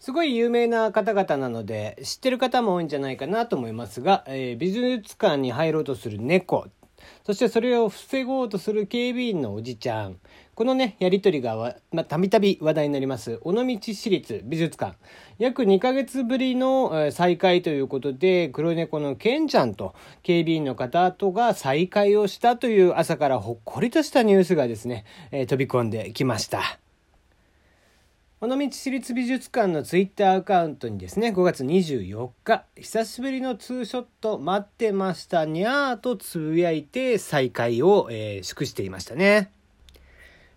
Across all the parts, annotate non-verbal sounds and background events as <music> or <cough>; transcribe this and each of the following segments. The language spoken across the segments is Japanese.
すごい有名な方々なので知ってる方も多いんじゃないかなと思いますが、えー、美術館に入ろうとする猫。そしてそれを防ごうとする警備員のおじちゃん。このねやり取りがたびたび話題になります。尾道市立美術館。約2ヶ月ぶりの再開ということで黒猫のケンちゃんと警備員の方とが再会をしたという朝からほっこりとしたニュースがですね、えー、飛び込んできました。尾道市立美術館のツイッターアカウントにですね5月24日久しぶりのツーショット待ってましたにゃーとつぶやいて再会を、えー、祝していましたね。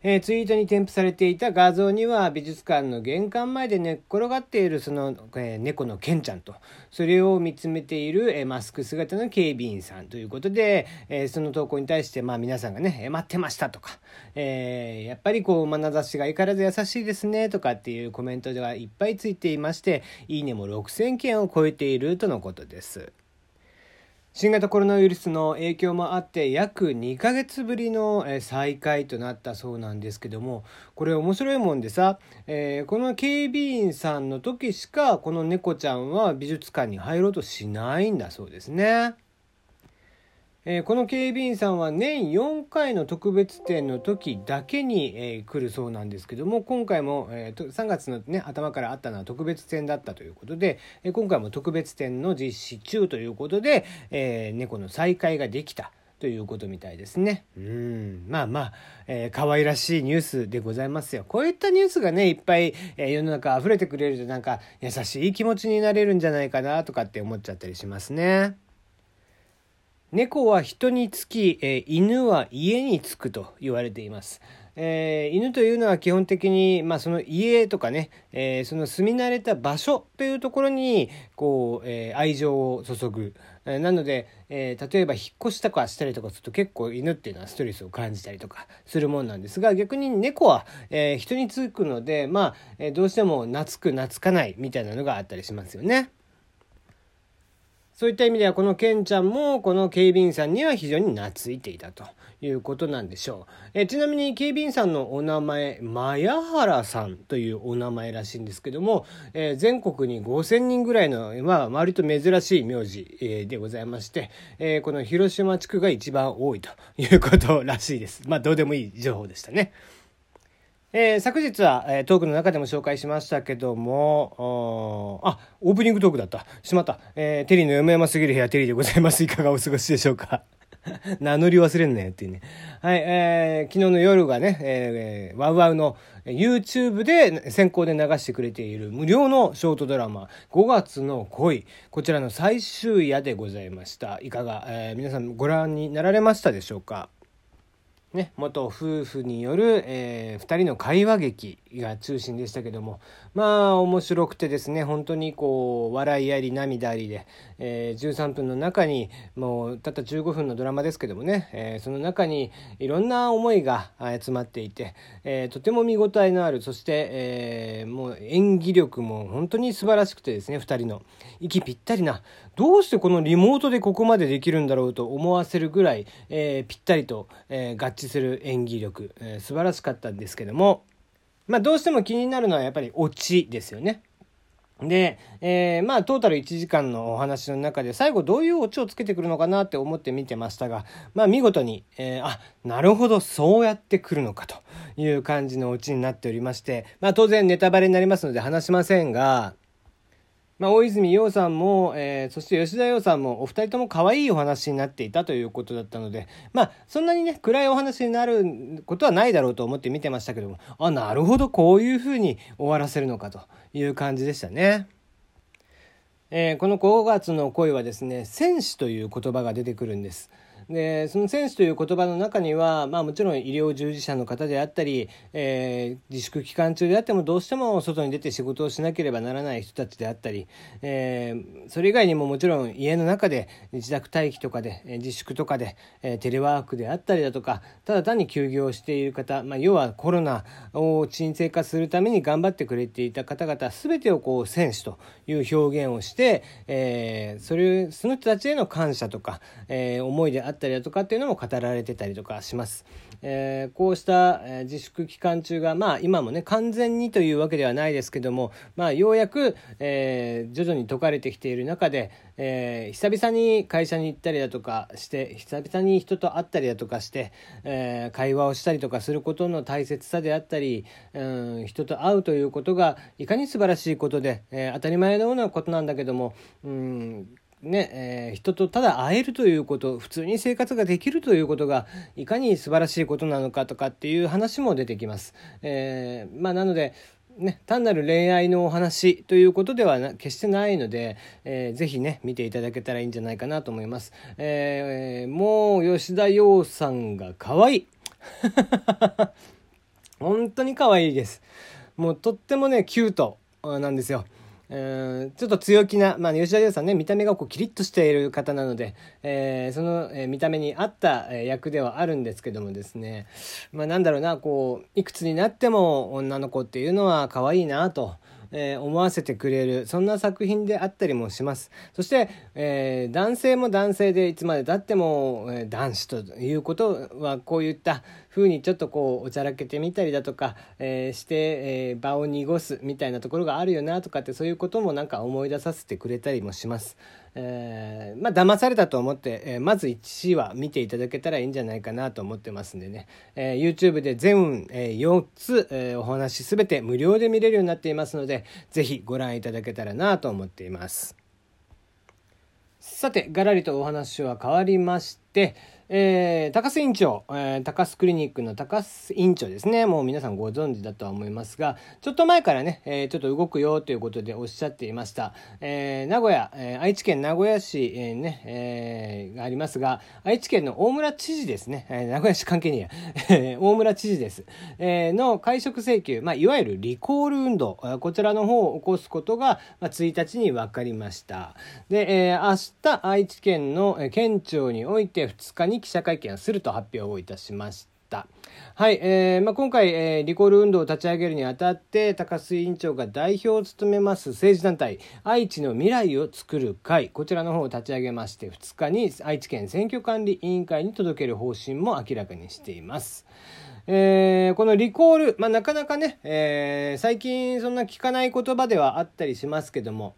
えー、ツイートに添付されていた画像には美術館の玄関前で寝っ転がっているその、えー、猫のケンちゃんとそれを見つめている、えー、マスク姿の警備員さんということで、えその投稿に対して、まあ、皆さんがね「待ってました」とか、えやっぱりこう眼差しが相変わらず優しいですねとかっていうコメントがいっぱいついていまして「いいね」も6000件を超えているとのことです。新型コロナウイルスの影響もあって約2ヶ月ぶりの再開となったそうなんですけどもこれ面白いもんでさ、えー、この警備員さんの時しかこの猫ちゃんは美術館に入ろうとしないんだそうですね。えー、この警備員さんは年4回の特別展の時だけに、えー、来るそうなんですけども今回も、えー、3月の、ね、頭からあったのは特別展だったということで、え今回も特別展の実施中ということで、え猫の再会ができた。ということみたいですね。うん。まあまあ、えー、可愛らしいニュースでございますよ。こういったニュースがね、いっぱい、えー、世の中溢れてくれるとなんか優しい気持ちになれるんじゃないかなとかって思っちゃったりしますね。猫は人につき、え、犬は家につくと言われています。えー、犬というのは基本的に、まあ、その家とかね、えー、その住み慣れた場所というところにこう、えー、愛情を注ぐ、えなので、え例えば引っ越しとかしたりとかすると結構犬っていうのはストレスを感じたりとかするもんなんですが逆に猫は、え人につくのでまあ、えどうしても懐く懐かないみたいなのがあったりしますよね。そういった意味ではこのケンちゃんもこの警備員さんには非常に懐いていたということなんでしょう。えちなみに警備員さんのお名前、マヤハラさんというお名前らしいんですけども、えー、全国に5000人ぐらいの、まあ、割と珍しい名字、えー、でございまして、えー、この広島地区が一番多いということらしいです。まあ、どうでもいい情報でしたね。えー、昨日は、えー、トークの中でも紹介しましたけども、あ、オープニングトークだった。しまった。えー、テリーの読め山すぎる部屋テリーでございます。いかがお過ごしでしょうか <laughs> 名乗り忘れんなよっていうね。はい、えー、昨日の夜がね、えー、ワウワウの YouTube で先行で流してくれている無料のショートドラマ、5月の恋。こちらの最終夜でございました。いかが、えー、皆さんご覧になられましたでしょうか？ね、元夫婦による、えー、2人の会話劇が中心でしたけどもまあ面白くてですね本当にこう笑いあり涙ありで、えー、13分の中にもうたった15分のドラマですけどもね、えー、その中にいろんな思いが集まっていて、えー、とても見応えのあるそして、え、もう演技力も本当に素晴らしくてですね2人の。息ぴったりなどうしてこのリモートでここまでできるんだろうと思わせるぐらい、え、ぴったりと、えー、合致する演技力、えー、素晴らしかったんですけども、まあ、どうしても気になるのはやっぱりオチですよね。で、えー、まあトータル1時間のお話の中で最後どういうオチをつけてくるのかなって思って見てましたが、まあ見事に、えー、あ、なるほど、そうやってくるのかという感じのオチになっておりまして、まあ当然ネタバレになりますので話しませんが、まあ、大泉洋さんも、えー、そして吉田洋さんもお二人とも可愛いお話になっていたということだったので、まあ、そんなにね、暗いお話になることはないだろうと思って見てましたけども、あ、なるほど、こういうふうに終わらせるのかという感じでしたね。えー、この5月の恋はですね、戦士という言葉が出てくるんです。でその選手という言葉の中には、まあ、もちろん医療従事者の方であったり、えー、自粛期間中であってもどうしても外に出て仕事をしなければならない人たちであったり、えー、それ以外にももちろん家の中で自宅待機とかで自粛とかで、えー、テレワークであったりだとかただ単に休業している方、まあ、要はコロナを沈静化するために頑張ってくれていた方々全てをこう選手という表現をして、えー、それその人たちへの感謝とか、えー、思いであったりたりだとかっていうのも語られてたりとかします。えー、こうした、自粛期間中がまあ今もね完全にというわけではないですけどもまあようやく、えー、徐々に解かれてきている中で、えー、久々に会社に行ったりだとかして久々に人と会ったりだとかして、え、会話をしたりとかすることの大切さであったり、うん、人と会うということがいかに素晴らしいことで、え、当たり前のようなことなんだけども、うんねえー、人とただ会えるということ普通に生活ができるということがいかに素晴らしいことなのかとかっていう話も出てきます。えー、まあ、なのでね、単なる恋愛のお話ということではな決してないので、えー、ぜひね見ていただけたらいいんじゃないかなと思います。えー、もう吉田羊さんが可愛い <laughs> 本当に可愛いです。もうとってもねキュートなんですよ。うんちょっと強気な、まあ、吉田羊さんね見た目がこうキリッとしている方なので、えー、その、えー、見た目に合った、え、役ではあるんですけどもですね、まあ、なんだろうなこういくつになっても女の子っていうのは可愛いなと。えー、思わせてくれるそんな作品であったりもしますそして、えー、男性も男性でいつまでたっても、えー、男子ということはこういった風にちょっとこうおちゃらけてみたりだとか、えー、して、えー、場を濁すみたいなところがあるよなとかってそういうこともなんか思い出させてくれたりもします。えー、まあ騙されたと思って、えー、まず1話見ていただけたらいいんじゃないかなと思ってますんでね、えー、YouTube で全、えー、4つ、えー、お話すべて無料で見れるようになっていますのでぜひご覧いただけたらなと思っていますさてがらりとお話は変わりましてえー、高須院長、えー、高須クリニックの高須院長ですね。もう皆さんご存知だとは思いますが、ちょっと前からね、えー、ちょっと動くよということでおっしゃっていました。えー、名古屋、えー、愛知県名古屋市、えー、ね、えー、がありますが、愛知県の大村知事ですね。えー、名古屋市関係ねえや。<laughs> 大村知事です。えー、の会食請求、まあ、いわゆるリコール運動、こちらの方を起こすことが、まあ、1日に分かりました。で、えー、明日、愛知県の県庁において2日に記者会見をすると発表をいたしました。はい、えーまあ、今回、えー、リコール運動を立ち上げるにあたって高須委員長が代表を務めます政治団体愛知の未来をつくる会こちらの方を立ち上げまして2日に愛知県選挙管理委員会に届ける方針も明らかにしています。えー、このリコール、まあ、なかなかね、えー、最近そんな聞かない言葉ではあったりしますけども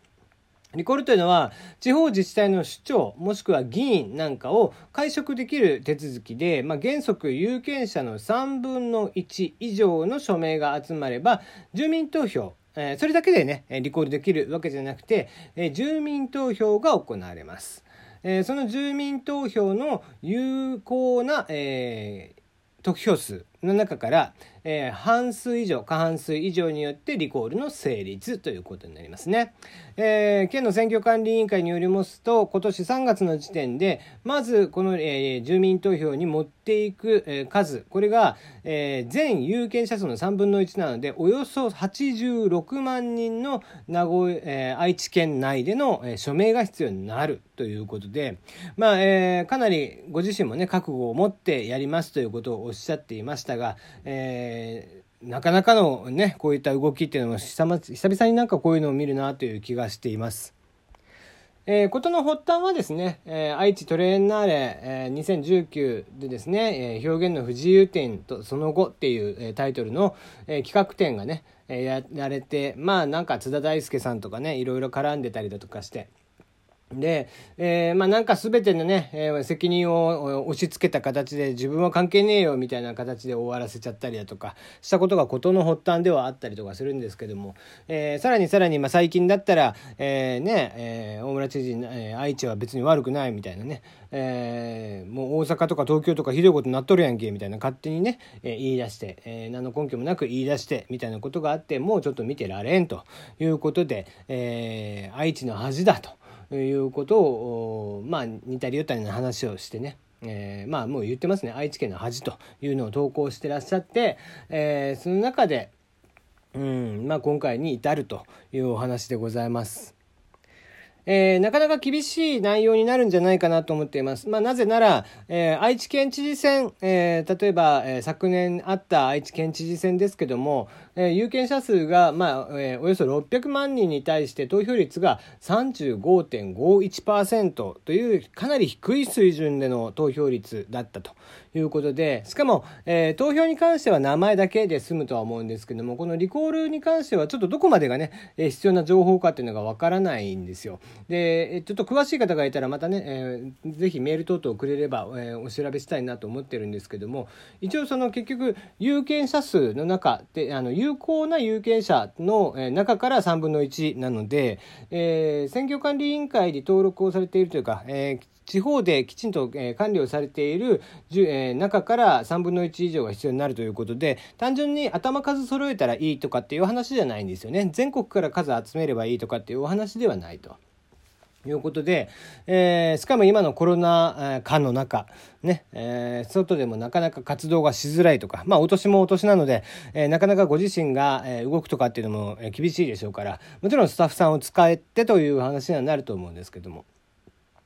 リコールというのは地方自治体の首長もしくは議員なんかを解職できる手続きで、まあ、原則有権者の3分の1以上の署名が集まれば住民投票えそれだけでねリコールできるわけじゃなくて、え住民投票が行われます。えその住民投票の有効な、え、得票数の中から、えー、半数以上過半数以上によってリコールの成立ということになりますね、えー、県の選挙管理委員会によりますと今年3月の時点でまずこの、えー、住民投票に持っていく、えー、数これが、えー、全有権者数の3分の1なのでおよそ86万人の名古屋、えー、愛知県内での、えー、署名が必要になるということで、まあえー、かなりご自身もね覚悟を持ってやりますということをおっしゃっていましたが、えーえー、なかなかのねこういった動きっていうのも久々になんかこういうのを見るなという気がしています。えー、ことの発端はですね、えー、愛知トレーナーレ、えー、2019でですね、えー、表現の不自由展とその後っていう、えー、タイトルの、えー、企画展がね、えー、やられて、まあなんか津田大介さんとかね、いろいろ絡んでたりだとかして、で、えー、まあなんか全てのね、えー、責任を押し付けた形で自分は関係ねえよみたいな形で終わらせちゃったりだとかしたことが事の発端ではあったりとかするんですけども、えー、さらにさらにまあ最近だったら、えー、ね、えー、大村知事、えー、愛知は別に悪くないみたいなね、えー、もう大阪とか東京とかひどいことなっとるやんけみたいな勝手にね、えー、言い出して、えー、何の根拠もなく言い出してみたいなことがあってもうちょっと見てられんということで、えー、愛知の恥だと。いうことをまあ似たり寄ったりな話をしてねえー、まあもう言ってますね愛知県の恥というのを投稿してらっしゃって、えー、その中で、うんまあ、今回に至るというお話でございます。えー、なかなか厳しい内容になるんじゃないかなと思っています。まあ、なぜなら、えー、愛知県知事選、えー、例えば、え昨年あった愛知県知事選ですけども、えー、有権者数が、まあえー、およそ600万人に対して投票率が35.51%というかなり低い水準での投票率だったということでしかも、えー、投票に関しては名前だけで済むとは思うんですけどもこのリコールに関してはちょっとどこまでがね、えー、必要な情報かっていうのがわからないんですよ。でちょっと詳しい方がいたらまたね、えー、ぜひメール等々くれれば、えー、お調べしたいなと思ってるんですけども一応その結局有権者数の中であの有有効な有権者の、中から3分の1なので、えー、選挙管理委員会に登録をされているというか、えー地方できちんと、管理をされている、中から3分の1以上が必要になるということで単純に頭数揃えたらいいとかっていう話じゃないんですよね全国から数集めればいいとかっていうお話ではないと。いうことで、えー、しかも今のコロナ禍の中、ね、えー、外でもなかなか活動がしづらいとか、まあ、お年もお年なので、えー、なかなかご自身が、え動くとかっていうのも厳しいでしょうから、もちろんスタッフさんを使えてという話にはなると思うんですけども。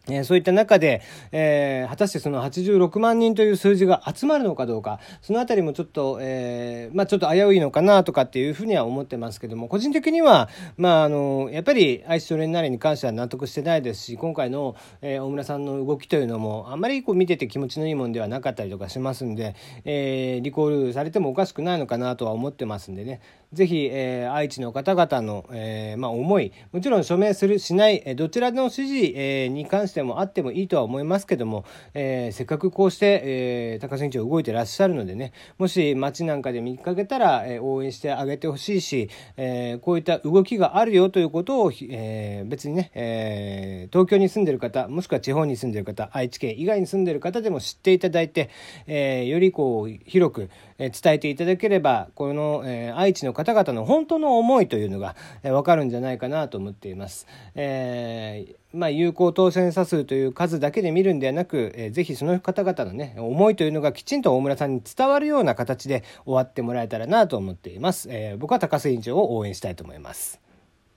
えそういった中で、えー、果たしてその86万人という数字が集まるのかどうか、そのあたりもちょっと、えー、まあちょっと危ういのかなとかっていうふうには思ってますけども、個人的には、まああの、やっぱり愛知少年なりに関しては納得してないですし、今回の、えー、大村さんの動きというのも、あんまりこう見てて気持ちのいいもんではなかったりとかしますんで、えー、リコールされてもおかしくないのかなとは思ってますんでね、ぜひ、えー、愛知の方々の、えー、まあ思い、もちろん署名する、しない、えどちらの支持、えー、に関してもあってもいいとは思いますけども、えー、せっかくこうして、えー、高須委員長動いてらっしゃるのでね、もし街なんかで見かけたら、えー、応援してあげてほしいし、えー、こういった動きがあるよということを、えー、別にね、えー、東京に住んでる方、もしくは地方に住んでる方、愛知県以外に住んでる方でも知っていただいて、えー、よりこう、広く、え伝えていただければ、この、えー、愛知の方方々の本当の思いというのが、えー、わかるんじゃないかなと思っています。えーまあ、有効当選者数という数だけで見るんではなく、えー、ぜひその方々のね、思いというのがきちんと大村さんに伝わるような形で終わってもらえたらなと思っています。えー、僕は高須委員長を応援したいと思います。